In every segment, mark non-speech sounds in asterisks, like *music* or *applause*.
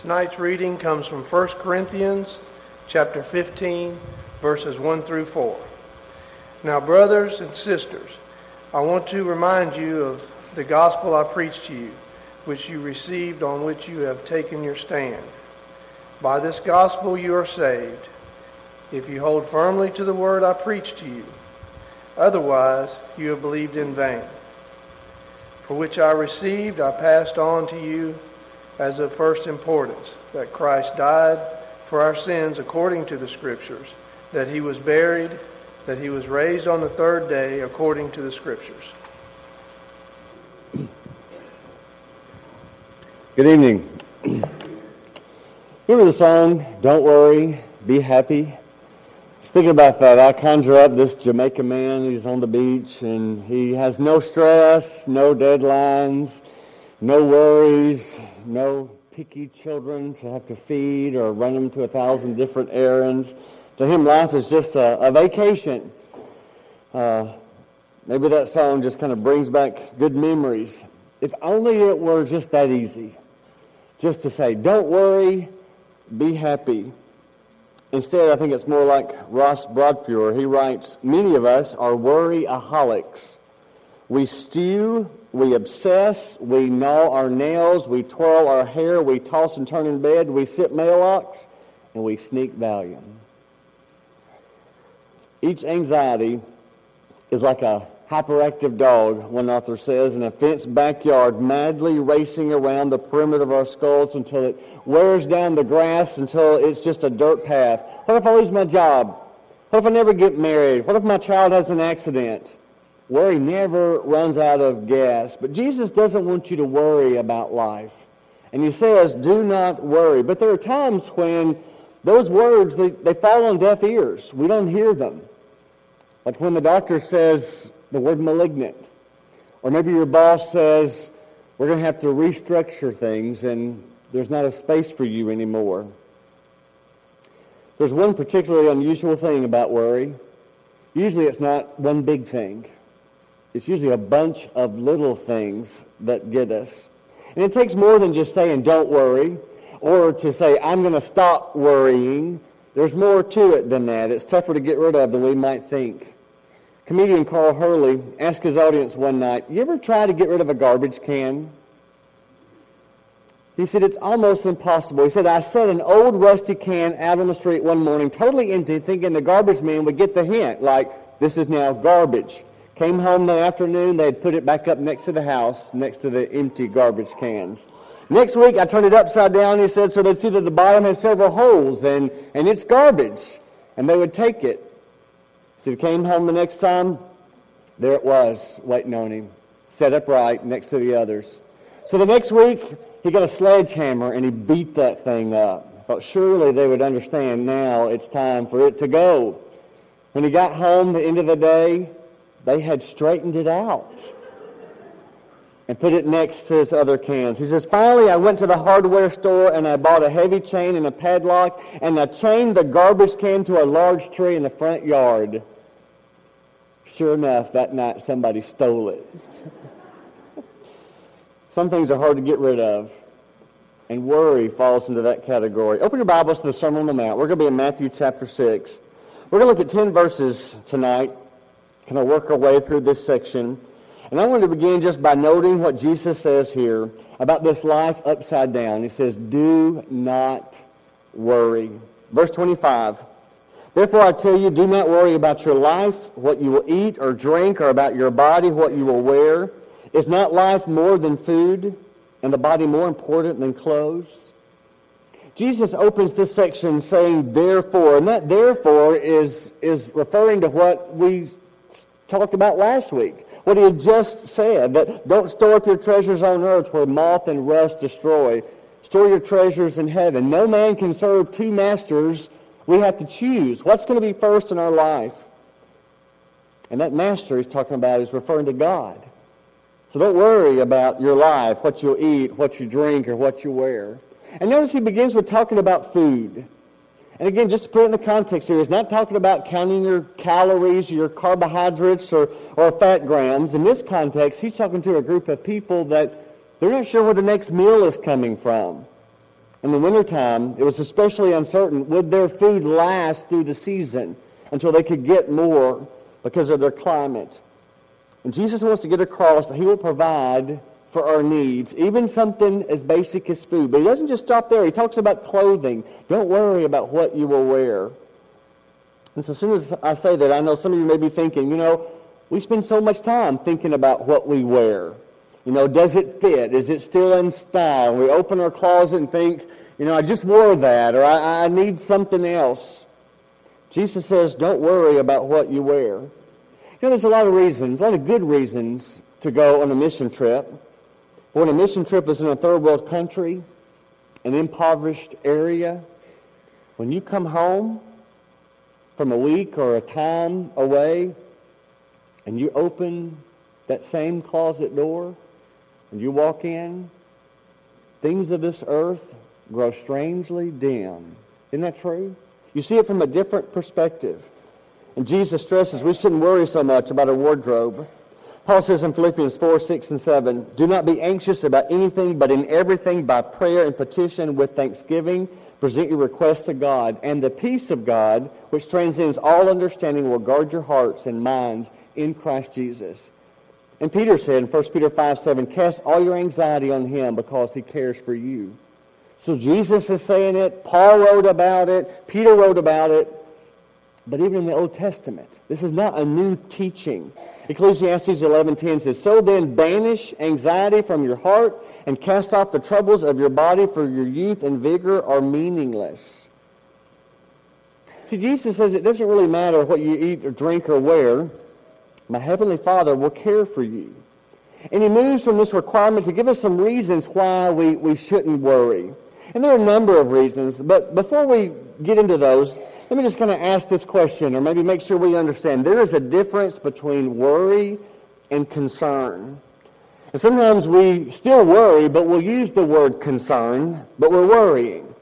Tonight's reading comes from 1 Corinthians chapter 15, verses 1 through 4. Now, brothers and sisters, I want to remind you of the gospel I preached to you, which you received, on which you have taken your stand. By this gospel you are saved, if you hold firmly to the word I preached to you. Otherwise, you have believed in vain. For which I received, I passed on to you as of first importance, that Christ died for our sins according to the Scriptures, that he was buried, that he was raised on the third day according to the Scriptures. Good evening. Remember the song, Don't Worry, Be Happy? Just thinking about that. I conjure up this Jamaican man. He's on the beach and he has no stress, no deadlines, no worries, no picky children to have to feed or run them to a thousand different errands. To him, life is just a, a vacation. Uh, maybe that song just kind of brings back good memories. If only it were just that easy. Just to say, don't worry, be happy. Instead, I think it's more like Ross Broadfuhr. He writes, Many of us are worryaholics. We stew, we obsess, we gnaw our nails, we twirl our hair, we toss and turn in bed, we sit Maalox, and we sneak Valium. Each anxiety is like a hyperactive dog, one author says, in a fenced backyard, madly racing around the perimeter of our skulls until it wears down the grass until it's just a dirt path. What if I lose my job? What if I never get married? What if my child has an accident? Worry never runs out of gas. But Jesus doesn't want you to worry about life. And he says, do not worry. But there are times when those words, they, they fall on deaf ears. We don't hear them. Like when the doctor says, the word malignant. Or maybe your boss says, we're going to have to restructure things and there's not a space for you anymore. There's one particularly unusual thing about worry. Usually it's not one big thing. It's usually a bunch of little things that get us. And it takes more than just saying, don't worry, or to say, I'm going to stop worrying. There's more to it than that. It's tougher to get rid of than we might think. Comedian Carl Hurley asked his audience one night, You ever try to get rid of a garbage can? He said, It's almost impossible. He said, I set an old rusty can out on the street one morning, totally empty, thinking the garbage man would get the hint, like, this is now garbage. Came home that afternoon, they'd put it back up next to the house, next to the empty garbage cans. Next week, I turned it upside down, he said, so they'd see that the bottom has several holes, and, and it's garbage. And they would take it. So he came home the next time, there it was, waiting on him, set upright next to the others. So the next week, he got a sledgehammer and he beat that thing up. Thought surely they would understand now it's time for it to go. When he got home the end of the day, they had straightened it out and put it next to his other cans. He says, finally, I went to the hardware store and I bought a heavy chain and a padlock and I chained the garbage can to a large tree in the front yard. Sure enough, that night somebody stole it. *laughs* Some things are hard to get rid of, and worry falls into that category. Open your Bibles to the Sermon on the Mount. We're going to be in Matthew chapter 6. We're going to look at 10 verses tonight, kind of work our way through this section. And I want to begin just by noting what Jesus says here about this life upside down. He says, Do not worry. Verse 25. Therefore, I tell you, do not worry about your life, what you will eat or drink, or about your body, what you will wear. Is not life more than food, and the body more important than clothes? Jesus opens this section saying, therefore, and that therefore is, is referring to what we talked about last week. What he had just said, that don't store up your treasures on earth where moth and rust destroy. Store your treasures in heaven. No man can serve two masters we have to choose what's going to be first in our life. And that master he's talking about is referring to God. So don't worry about your life, what you'll eat, what you drink, or what you wear. And notice he begins with talking about food. And again, just to put it in the context here, he's not talking about counting your calories, your carbohydrates, or, or fat grams. In this context, he's talking to a group of people that they're not sure where the next meal is coming from. In the wintertime, it was especially uncertain would their food last through the season until they could get more because of their climate. And Jesus wants to get across that he will provide for our needs, even something as basic as food. But he doesn't just stop there. He talks about clothing. Don't worry about what you will wear. And so as soon as I say that, I know some of you may be thinking, you know, we spend so much time thinking about what we wear. You know, does it fit? Is it still in style? We open our closet and think, you know, I just wore that, or I, I need something else. Jesus says, don't worry about what you wear. You know, there's a lot of reasons, a lot of good reasons to go on a mission trip. When a mission trip is in a third world country, an impoverished area, when you come home from a week or a time away and you open that same closet door and you walk in, things of this earth grow strangely dim. Isn't that true? You see it from a different perspective. And Jesus stresses we shouldn't worry so much about a wardrobe. Paul says in Philippians 4, 6, and 7, Do not be anxious about anything, but in everything by prayer and petition with thanksgiving, present your requests to God. And the peace of God, which transcends all understanding, will guard your hearts and minds in Christ Jesus. And Peter said in 1 Peter 5, 7, Cast all your anxiety on him because he cares for you. So Jesus is saying it. Paul wrote about it. Peter wrote about it. But even in the Old Testament, this is not a new teaching. Ecclesiastes 11.10 says, So then banish anxiety from your heart and cast off the troubles of your body, for your youth and vigor are meaningless. See, Jesus says it doesn't really matter what you eat or drink or wear. My Heavenly Father will care for you. And he moves from this requirement to give us some reasons why we, we shouldn't worry. And there are a number of reasons, but before we get into those, let me just kind of ask this question, or maybe make sure we understand. There is a difference between worry and concern. And sometimes we still worry, but we'll use the word concern, but we're worrying.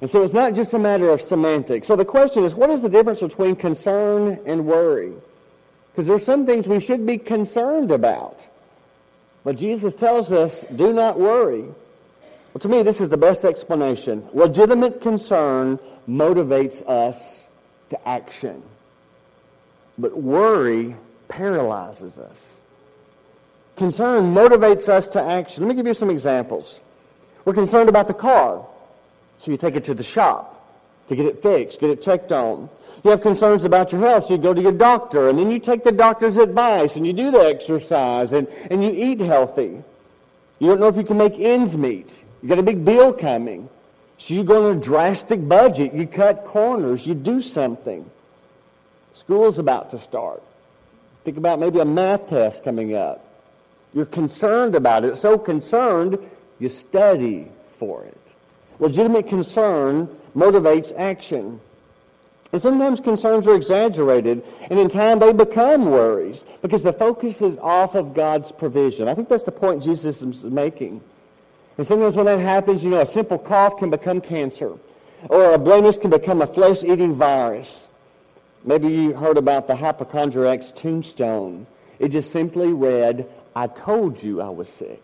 And so it's not just a matter of semantics. So the question is, what is the difference between concern and worry? Because there's some things we should be concerned about. But Jesus tells us, do not worry. Well, to me, this is the best explanation. Legitimate concern motivates us to action. But worry paralyzes us. Concern motivates us to action. Let me give you some examples. We're concerned about the car, so you take it to the shop to get it fixed, get it checked on. You have concerns about your health, so you go to your doctor, and then you take the doctor's advice, and you do the exercise, and, and you eat healthy. You don't know if you can make ends meet. You got a big bill coming. So you go on a drastic budget. You cut corners. You do something. School's about to start. Think about maybe a math test coming up. You're concerned about it. So concerned, you study for it. Legitimate concern motivates action. And sometimes concerns are exaggerated, and in time they become worries because the focus is off of God's provision. I think that's the point Jesus is making. And sometimes when that happens, you know, a simple cough can become cancer, or a blemish can become a flesh-eating virus. Maybe you heard about the hypochondriac's tombstone. It just simply read, I told you I was sick.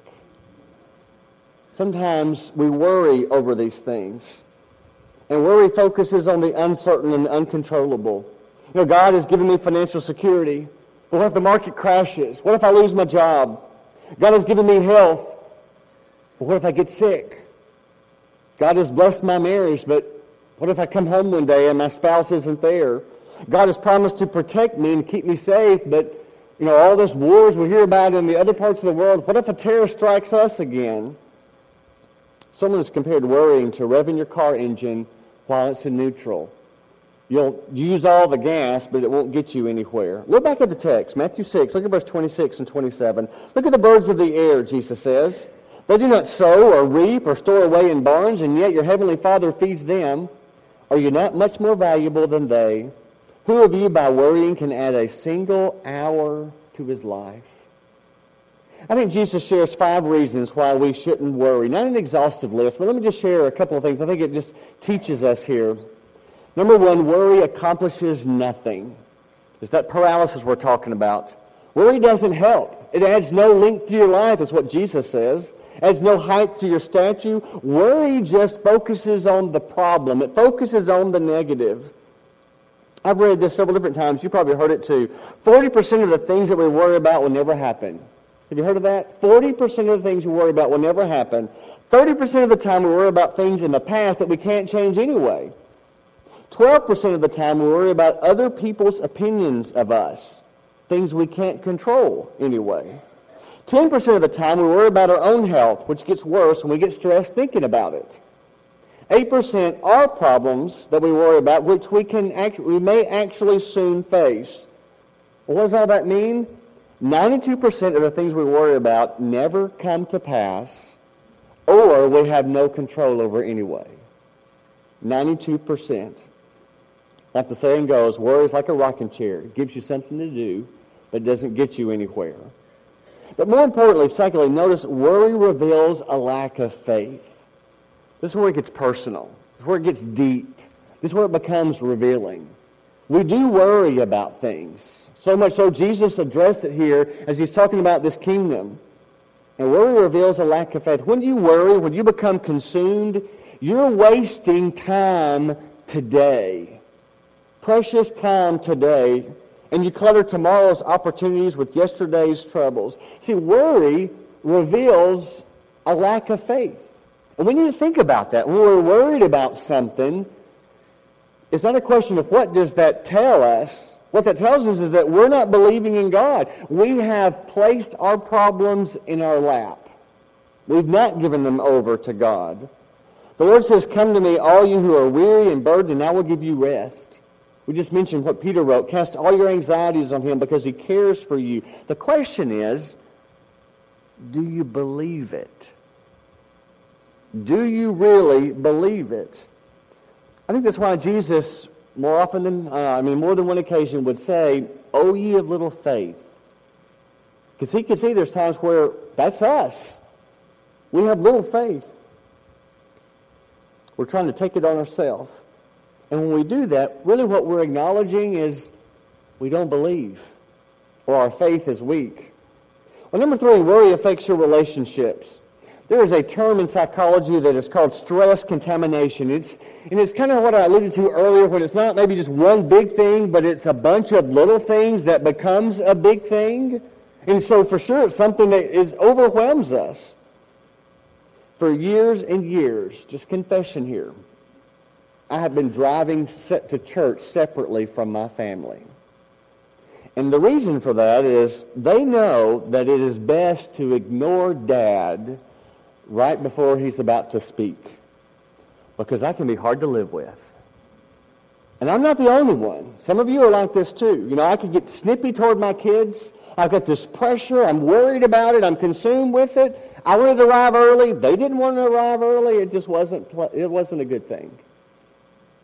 Sometimes we worry over these things. And worry focuses on the uncertain and the uncontrollable. You know, God has given me financial security. But what if the market crashes? What if I lose my job? God has given me health. But what if I get sick? God has blessed my marriage, but what if I come home one day and my spouse isn't there? God has promised to protect me and keep me safe, but you know, all this wars we hear about in the other parts of the world, what if a terror strikes us again? Someone has compared worrying to revving your car engine while it's in neutral. You'll use all the gas, but it won't get you anywhere. Look back at the text, Matthew 6. Look at verse 26 and 27. Look at the birds of the air, Jesus says. They do not sow or reap or store away in barns, and yet your heavenly Father feeds them. Are you not much more valuable than they? Who of you, by worrying, can add a single hour to his life? I think Jesus shares five reasons why we shouldn't worry. Not an exhaustive list, but let me just share a couple of things. I think it just teaches us here. Number one, worry accomplishes nothing. It's that paralysis we're talking about. Worry doesn't help. It adds no length to your life, is what Jesus says. Adds no height to your statue. Worry just focuses on the problem. It focuses on the negative. I've read this several different times. You probably heard it too. 40% of the things that we worry about will never happen. Have you heard of that? 40% of the things we worry about will never happen. 30% of the time we worry about things in the past that we can't change anyway. 12% of the time we worry about other people's opinions of us, things we can't control anyway. 10% of the time we worry about our own health, which gets worse when we get stressed thinking about it. 8% are problems that we worry about, which we, can act, we may actually soon face. What does all that mean? 92% of the things we worry about never come to pass, or we have no control over anyway. 92%. Like the saying goes, worry is like a rocking chair. It gives you something to do, but doesn't get you anywhere. But more importantly, secondly, notice worry reveals a lack of faith. This is where it gets personal. This is where it gets deep. This is where it becomes revealing. We do worry about things. So much so Jesus addressed it here as he's talking about this kingdom. And worry reveals a lack of faith. When you worry, when you become consumed, you're wasting time today precious time today and you clutter tomorrow's opportunities with yesterday's troubles. See, worry reveals a lack of faith. And we need to think about that. When we're worried about something, it's not a question of what does that tell us. What that tells us is that we're not believing in God. We have placed our problems in our lap. We've not given them over to God. The Lord says, Come to me, all you who are weary and burdened, and I will give you rest. We just mentioned what Peter wrote. Cast all your anxieties on him because he cares for you. The question is, do you believe it? Do you really believe it? I think that's why Jesus, more often than, uh, I mean, more than one occasion, would say, O ye of little faith. Because he could see there's times where that's us. We have little faith. We're trying to take it on ourselves. And when we do that, really what we're acknowledging is we don't believe or our faith is weak. Well, number three, worry affects your relationships. There is a term in psychology that is called stress contamination. It's, and it's kind of what I alluded to earlier when it's not maybe just one big thing, but it's a bunch of little things that becomes a big thing. And so for sure it's something that is, overwhelms us. For years and years, just confession here, I have been driving to church separately from my family. And the reason for that is they know that it is best to ignore dad right before he's about to speak because I can be hard to live with. And I'm not the only one. Some of you are like this too. You know, I could get snippy toward my kids. I've got this pressure. I'm worried about it. I'm consumed with it. I wanted to arrive early. They didn't want to arrive early. It just wasn't, it wasn't a good thing.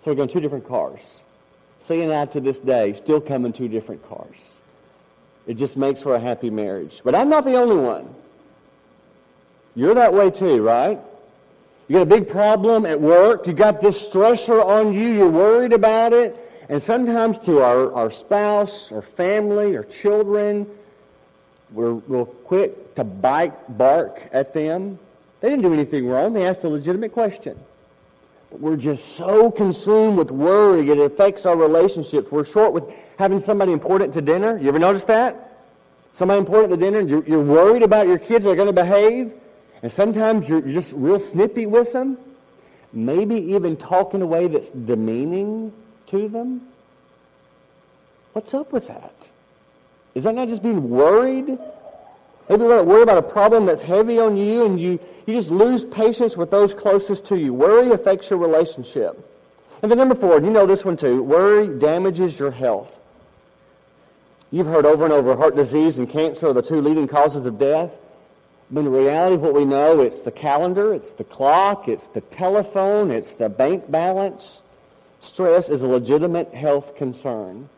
So we're going two different cars. C and I to this day still come in two different cars. It just makes for a happy marriage. But I'm not the only one. You're that way too, right? You got a big problem at work. You got this stressor on you. You're worried about it. And sometimes to our, our spouse or family or children, we're real quick to bite, bark at them. They didn't do anything wrong. They asked a legitimate question. We're just so consumed with worry, it affects our relationships. We're short with having somebody important to dinner. You ever notice that? Somebody important to dinner, you're, you're worried about your kids are going to behave, and sometimes you're just real snippy with them. Maybe even talk in a way that's demeaning to them. What's up with that? Is that not just being worried? Maybe you're worried about a problem that's heavy on you and you, you just lose patience with those closest to you. Worry affects your relationship. And then number four, you know this one too. Worry damages your health. You've heard over and over heart disease and cancer are the two leading causes of death. But in reality, what we know, it's the calendar, it's the clock, it's the telephone, it's the bank balance. Stress is a legitimate health concern.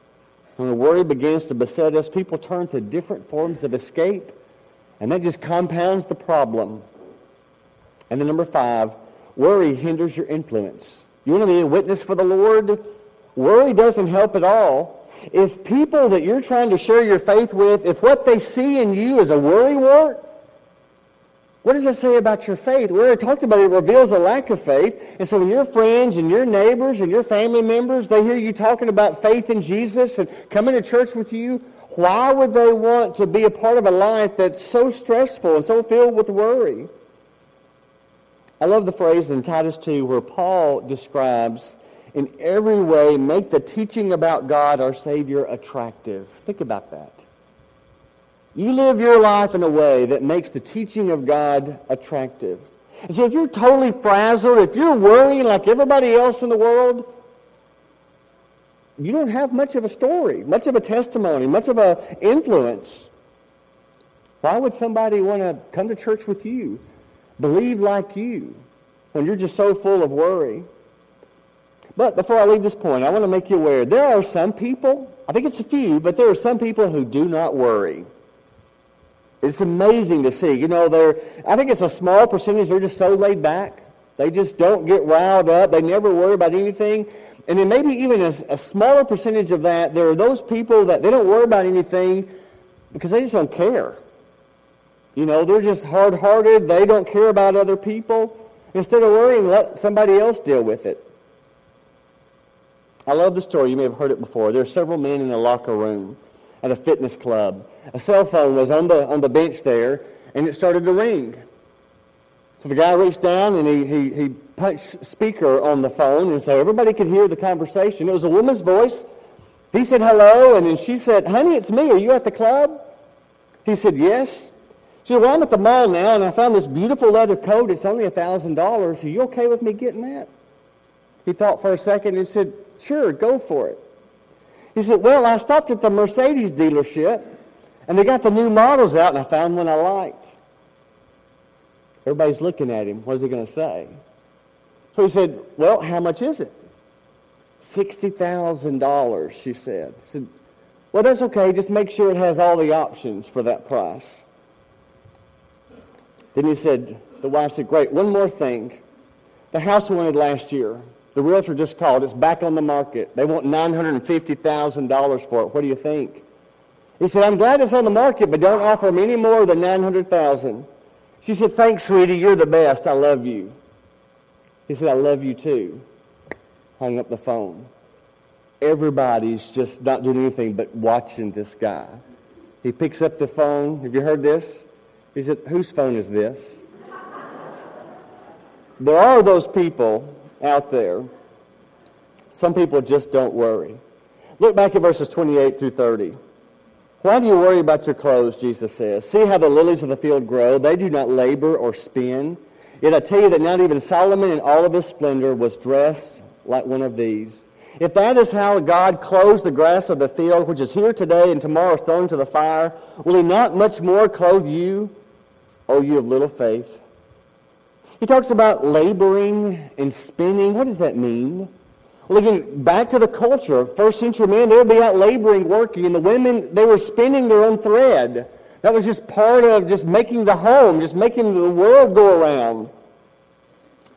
When the worry begins to beset us, people turn to different forms of escape and that just compounds the problem. And then number five, worry hinders your influence. You want to be a witness for the Lord? Worry doesn't help at all. If people that you're trying to share your faith with, if what they see in you is a worry wart, What does that say about your faith? We already talked about it. It reveals a lack of faith. And so when your friends and your neighbors and your family members, they hear you talking about faith in Jesus and coming to church with you, why would they want to be a part of a life that's so stressful and so filled with worry? I love the phrase in Titus 2 where Paul describes in every way make the teaching about God, our Savior, attractive. Think about that. You live your life in a way that makes the teaching of God attractive. And so if you're totally frazzled, if you're worrying like everybody else in the world, you don't have much of a story, much of a testimony, much of an influence. Why would somebody want to come to church with you, believe like you, when you're just so full of worry? But before I leave this point, I want to make you aware there are some people, I think it's a few, but there are some people who do not worry. It's amazing to see. You know, they're, I think it's a small percentage. They're just so laid back. They just don't get riled up. They never worry about anything. And then maybe even a, a smaller percentage of that, there are those people that they don't worry about anything because they just don't care. You know, they're just hard-hearted. They don't care about other people. Instead of worrying, let somebody else deal with it. I love the story. You may have heard it before. There are several men in a locker room at a fitness club. A cell phone was on the, on the bench there, and it started to ring. So the guy reached down and he, he, he punched speaker on the phone, and so everybody could hear the conversation. It was a woman's voice. He said hello, and then she said, honey, it's me. Are you at the club? He said, yes. She said, well, I'm at the mall now, and I found this beautiful leather coat. It's only $1,000. Are you okay with me getting that? He thought for a second and said, sure, go for it. He said, well, I stopped at the Mercedes dealership, and they got the new models out, and I found one I liked. Everybody's looking at him. What is he going to say? So he said, well, how much is it? $60,000, she said. Said, well, that's okay. Just make sure it has all the options for that price. Then he said, the wife said, great, one more thing. The house we wanted last year, the realtor just called. It's back on the market. They want $950,000 for it. What do you think? He said, I'm glad it's on the market, but don't offer them any more than 900000 She said, thanks, sweetie. You're the best. I love you. He said, I love you too. Hung up the phone. Everybody's just not doing anything but watching this guy. He picks up the phone. Have you heard this? He said, whose phone is this? there are those people out there. Some people just don't worry. Look back at verses 28 through 30. Why do you worry about your clothes, Jesus says? See how the lilies of the field grow. They do not labor or spin. Yet I tell you that not even Solomon in all of his splendor was dressed like one of these. If that is how God clothes the grass of the field, which is here today and tomorrow thrown to the fire, will he not much more clothe you, O you of little faith? He talks about laboring and spinning. What does that mean? Looking back to the culture, first century men, they would be out laboring, working, and the women, they were spinning their own thread. That was just part of just making the home, just making the world go around.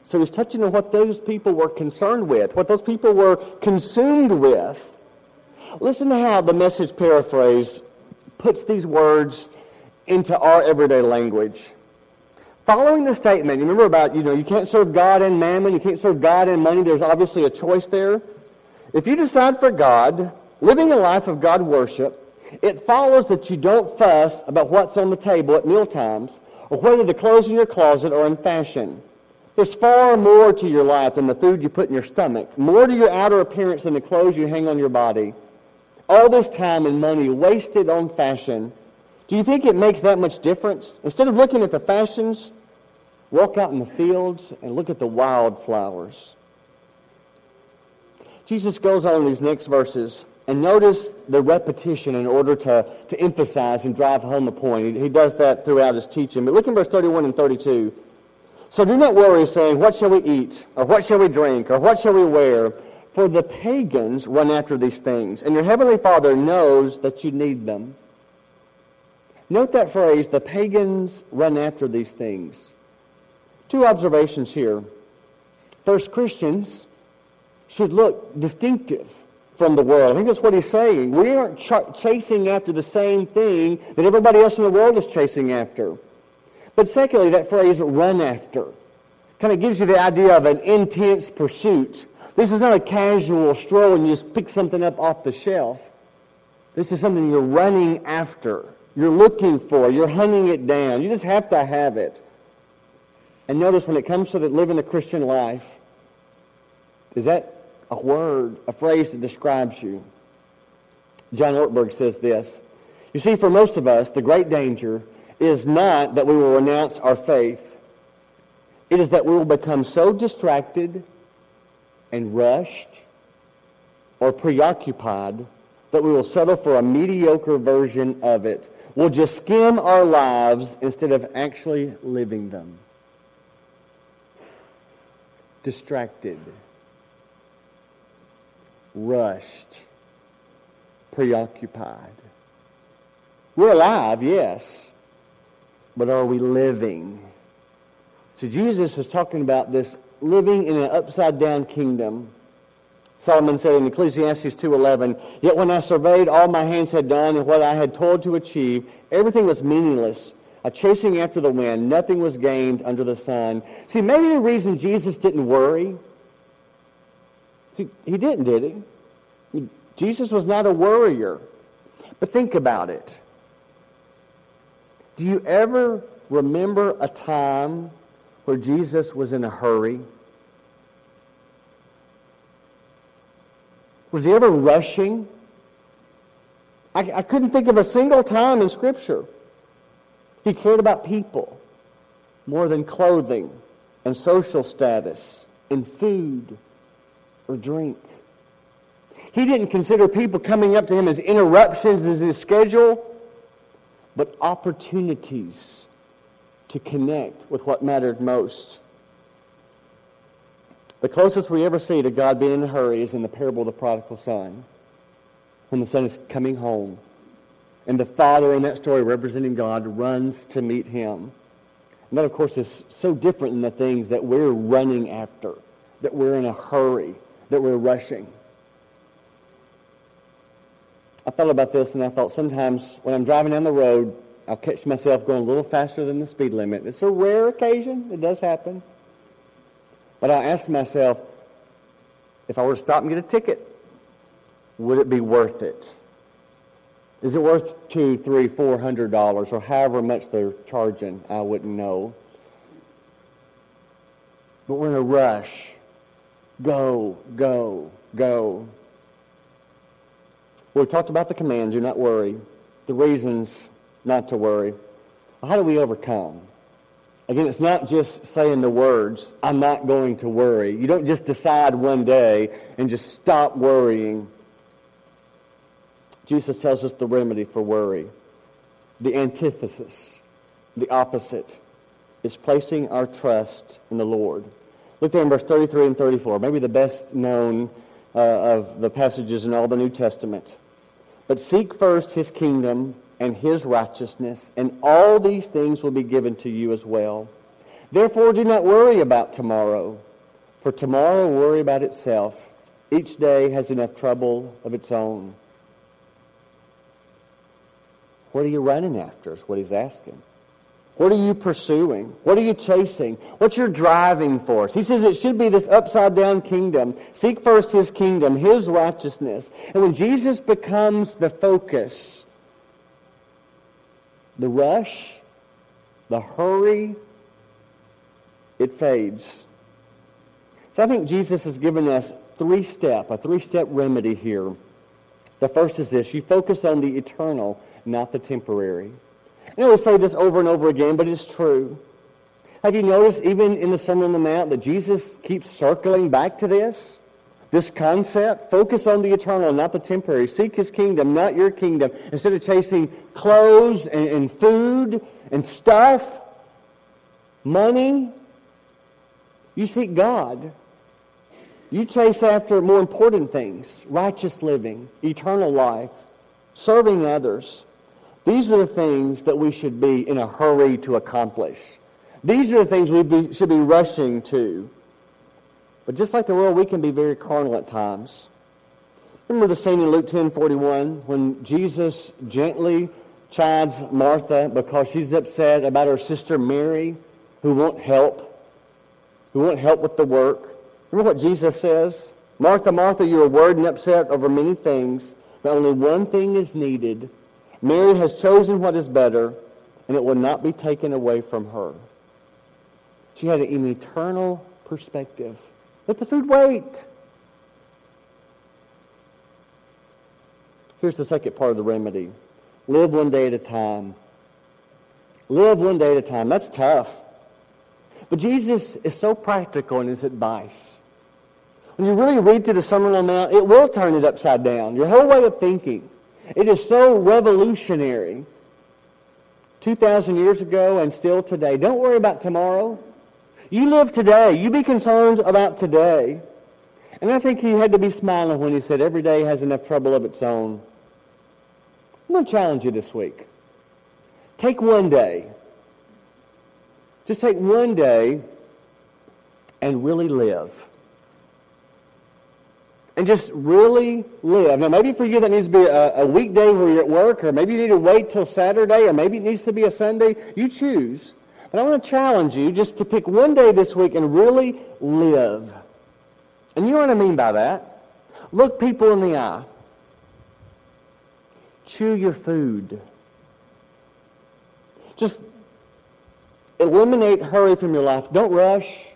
So he's touching on what those people were concerned with, what those people were consumed with. Listen to how the message paraphrase puts these words into our everyday language. Following the statement, you remember about, you know, you can't serve God and mammon, you can't serve God and money. There's obviously a choice there. If you decide for God, living a life of God worship, it follows that you don't fuss about what's on the table at meal times or whether the clothes in your closet are in fashion. There's far more to your life than the food you put in your stomach, more to your outer appearance than the clothes you hang on your body. All this time and money wasted on fashion do you think it makes that much difference? Instead of looking at the fashions, walk out in the fields and look at the wildflowers. Jesus goes on in these next verses, and notice the repetition in order to, to emphasize and drive home the point. He, he does that throughout his teaching. But look in verse 31 and 32. So do not worry, saying, What shall we eat? Or what shall we drink? Or what shall we wear? For the pagans run after these things, and your heavenly Father knows that you need them. Note that phrase, the pagans run after these things. Two observations here. First, Christians should look distinctive from the world. I think that's what he's saying. We aren't ch- chasing after the same thing that everybody else in the world is chasing after. But secondly, that phrase, run after, kind of gives you the idea of an intense pursuit. This is not a casual stroll and you just pick something up off the shelf. This is something you're running after. You're looking for. You're hunting it down. You just have to have it. And notice when it comes to the, living the Christian life, is that a word, a phrase that describes you? John Ortberg says this. You see, for most of us, the great danger is not that we will renounce our faith. It is that we will become so distracted and rushed or preoccupied that we will settle for a mediocre version of it. We'll just skim our lives instead of actually living them. Distracted, rushed, preoccupied. We're alive, yes, but are we living? So Jesus was talking about this living in an upside down kingdom. Solomon said in Ecclesiastes 2.11, Yet when I surveyed all my hands had done and what I had toiled to achieve, everything was meaningless, a chasing after the wind. Nothing was gained under the sun. See, maybe the reason Jesus didn't worry, see, he didn't, did he? Jesus was not a worrier. But think about it. Do you ever remember a time where Jesus was in a hurry? Was he ever rushing? I, I couldn't think of a single time in Scripture. He cared about people more than clothing and social status and food or drink. He didn't consider people coming up to him as interruptions in his schedule, but opportunities to connect with what mattered most. The closest we ever see to God being in a hurry is in the parable of the prodigal son. When the son is coming home, and the father in that story, representing God, runs to meet him. And that, of course, is so different than the things that we're running after, that we're in a hurry, that we're rushing. I thought about this, and I thought sometimes when I'm driving down the road, I'll catch myself going a little faster than the speed limit. It's a rare occasion. It does happen. But I asked myself, if I were to stop and get a ticket, would it be worth it? Is it worth two, three, four hundred dollars, or however much they're charging? I wouldn't know. But we're in a rush. Go, go, go. we talked about the command, do not worry. The reasons not to worry. How do we overcome? Again, it's not just saying the words, I'm not going to worry. You don't just decide one day and just stop worrying. Jesus tells us the remedy for worry. The antithesis, the opposite, is placing our trust in the Lord. Look there in verse 33 and 34, maybe the best known uh, of the passages in all the New Testament. But seek first his kingdom and his righteousness, and all these things will be given to you as well. Therefore, do not worry about tomorrow, for tomorrow will worry about itself. Each day has enough trouble of its own. What are you running after is what he's asking. What are you pursuing? What are you chasing? What's your driving force? He says it should be this upside down kingdom. Seek first his kingdom, his righteousness. And when Jesus becomes the focus, the rush, the hurry, it fades. So I think Jesus has given us three-step, a three-step remedy here. The first is this. You focus on the eternal, not the temporary. I know we say this over and over again, but it's true. Have you noticed, even in the Sermon on the Mount, that Jesus keeps circling back to this? This concept, focus on the eternal, not the temporary. Seek his kingdom, not your kingdom. Instead of chasing clothes and, and food and stuff, money, you seek God. You chase after more important things, righteous living, eternal life, serving others. These are the things that we should be in a hurry to accomplish. These are the things we be, should be rushing to. But just like the world, we can be very carnal at times. Remember the scene in Luke 10 41 when Jesus gently chides Martha because she's upset about her sister Mary who won't help, who won't help with the work. Remember what Jesus says? Martha, Martha, you are worried and upset over many things, but only one thing is needed. Mary has chosen what is better, and it will not be taken away from her. She had an eternal perspective. Let the food wait. Here's the second part of the remedy. Live one day at a time. Live one day at a time. That's tough. But Jesus is so practical in his advice. When you really read through the Sermon on the Mount, it will turn it upside down. Your whole way of thinking. It is so revolutionary. 2,000 years ago and still today. Don't worry about tomorrow. You live today. You be concerned about today. And I think he had to be smiling when he said every day has enough trouble of its own. I'm going to challenge you this week. Take one day. Just take one day and really live. And just really live. Now, maybe for you that needs to be a, a weekday where you're at work, or maybe you need to wait till Saturday, or maybe it needs to be a Sunday. You choose. I want to challenge you just to pick one day this week and really live. And you know what I mean by that? Look people in the eye. Chew your food. Just eliminate hurry from your life. Don't rush.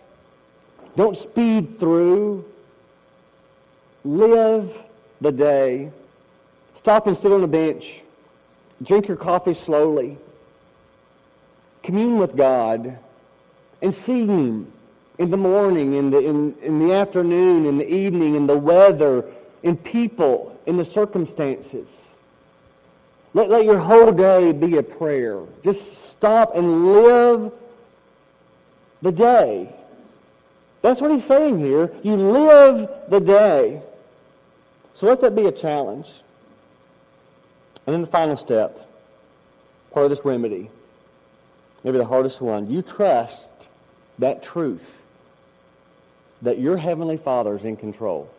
Don't speed through. Live the day. Stop and sit on a bench. Drink your coffee slowly. Commune with God and see Him in the morning, in the, in, in the afternoon, in the evening, in the weather, in people, in the circumstances. Let, let your whole day be a prayer. Just stop and live the day. That's what he's saying here. You live the day. So let that be a challenge. And then the final step, part of this remedy, maybe the hardest one, you trust that truth that your Heavenly Father is in control.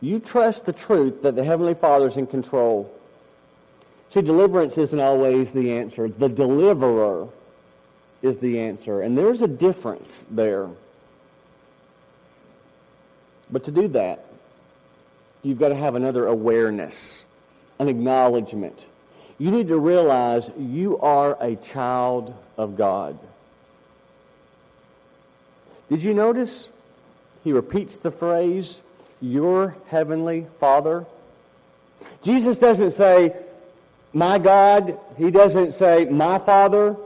You trust the truth that the Heavenly Father is in control. See, deliverance isn't always the answer. The deliverer is the answer. And there's a difference there. But to do that, you've got to have another awareness, an acknowledgement. You need to realize you are a child of God. Did you notice he repeats the phrase, your heavenly Father? Jesus doesn't say, my God. He doesn't say, my Father.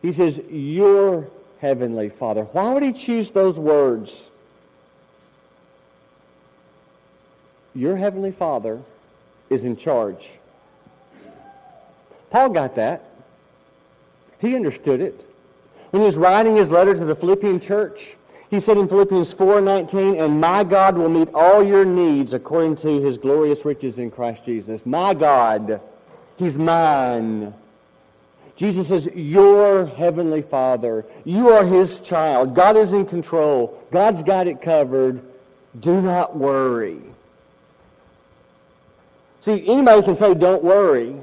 He says, your heavenly Father. Why would he choose those words? Your heavenly Father is in charge. Paul got that. He understood it. When he was writing his letter to the Philippian church, he said in Philippians 4:19, "And my God will meet all your needs according to his glorious riches in Christ Jesus." My God, he's mine. Jesus says, "Your heavenly Father, you are his child. God is in control. God's got it covered. Do not worry." See, anybody can say don't worry.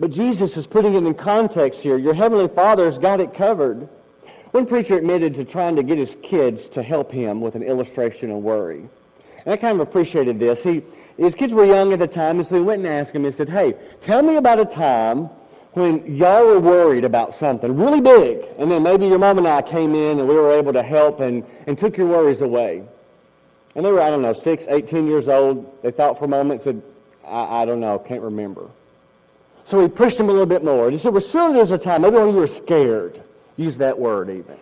But Jesus is putting it in context here. Your Heavenly Father's got it covered. One preacher admitted to trying to get his kids to help him with an illustration of worry. And I kind of appreciated this. He, his kids were young at the time, and so he went and asked him and said, hey, tell me about a time when y'all were worried about something really big, and then maybe your mom and I came in and we were able to help and, and took your worries away. And they were, I don't know, 6, 18 years old. They thought for a moment, said, I, I don't know, can't remember. So he pushed him a little bit more. And he said, well, surely there's a time, maybe when you were scared. Use that word even.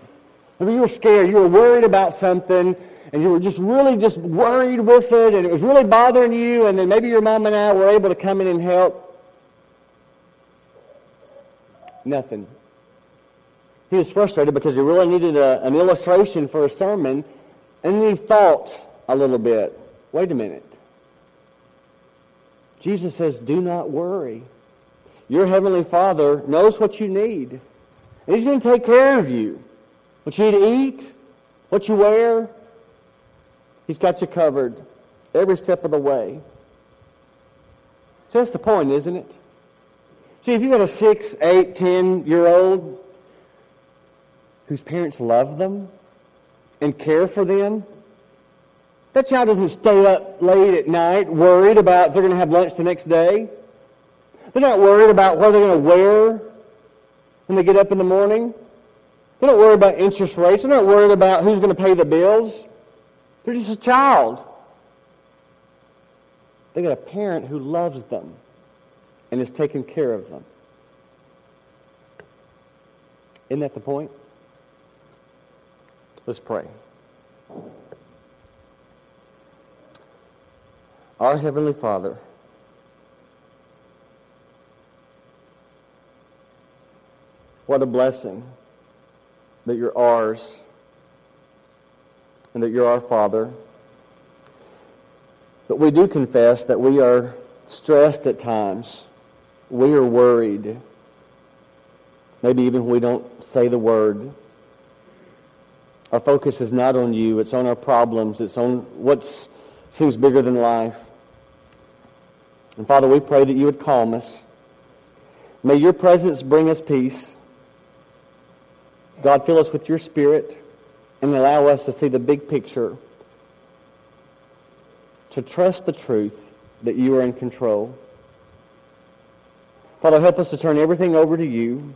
Maybe you were scared. You were worried about something, and you were just really just worried with it, and it was really bothering you, and then maybe your mom and I were able to come in and help. Nothing. He was frustrated because he really needed a, an illustration for a sermon, and then he thought a little bit. Wait a minute. Jesus says, do not worry. Your Heavenly Father knows what you need. And He's going to take care of you. What you need to eat, what you wear, He's got you covered every step of the way. So that's the point, isn't it? See, if you've got a six, eight, ten-year-old whose parents love them and care for them, that child doesn't stay up late at night worried about if they're going to have lunch the next day. They're not worried about what they're going to wear when they get up in the morning. They don't worry about interest rates. They're not worried about who's going to pay the bills. They're just a child. They got a parent who loves them and is taking care of them. Isn't that the point? Let's pray. Our Heavenly Father, what a blessing that you're ours and that you're our Father. But we do confess that we are stressed at times. We are worried. Maybe even we don't say the word. Our focus is not on you. It's on our problems. It's on what seems bigger than life. And Father, we pray that you would calm us. May your presence bring us peace. God, fill us with your spirit and allow us to see the big picture, to trust the truth that you are in control. Father, help us to turn everything over to you,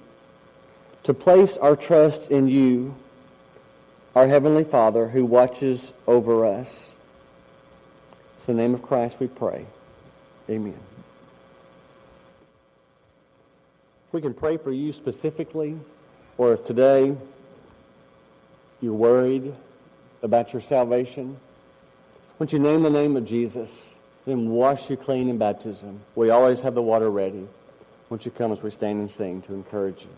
to place our trust in you, our Heavenly Father who watches over us. It's the name of Christ we pray. Amen. We can pray for you specifically, or if today you're worried about your salvation, once you name the name of Jesus, then wash you clean in baptism. We always have the water ready. Won't you come as we stand and sing to encourage you?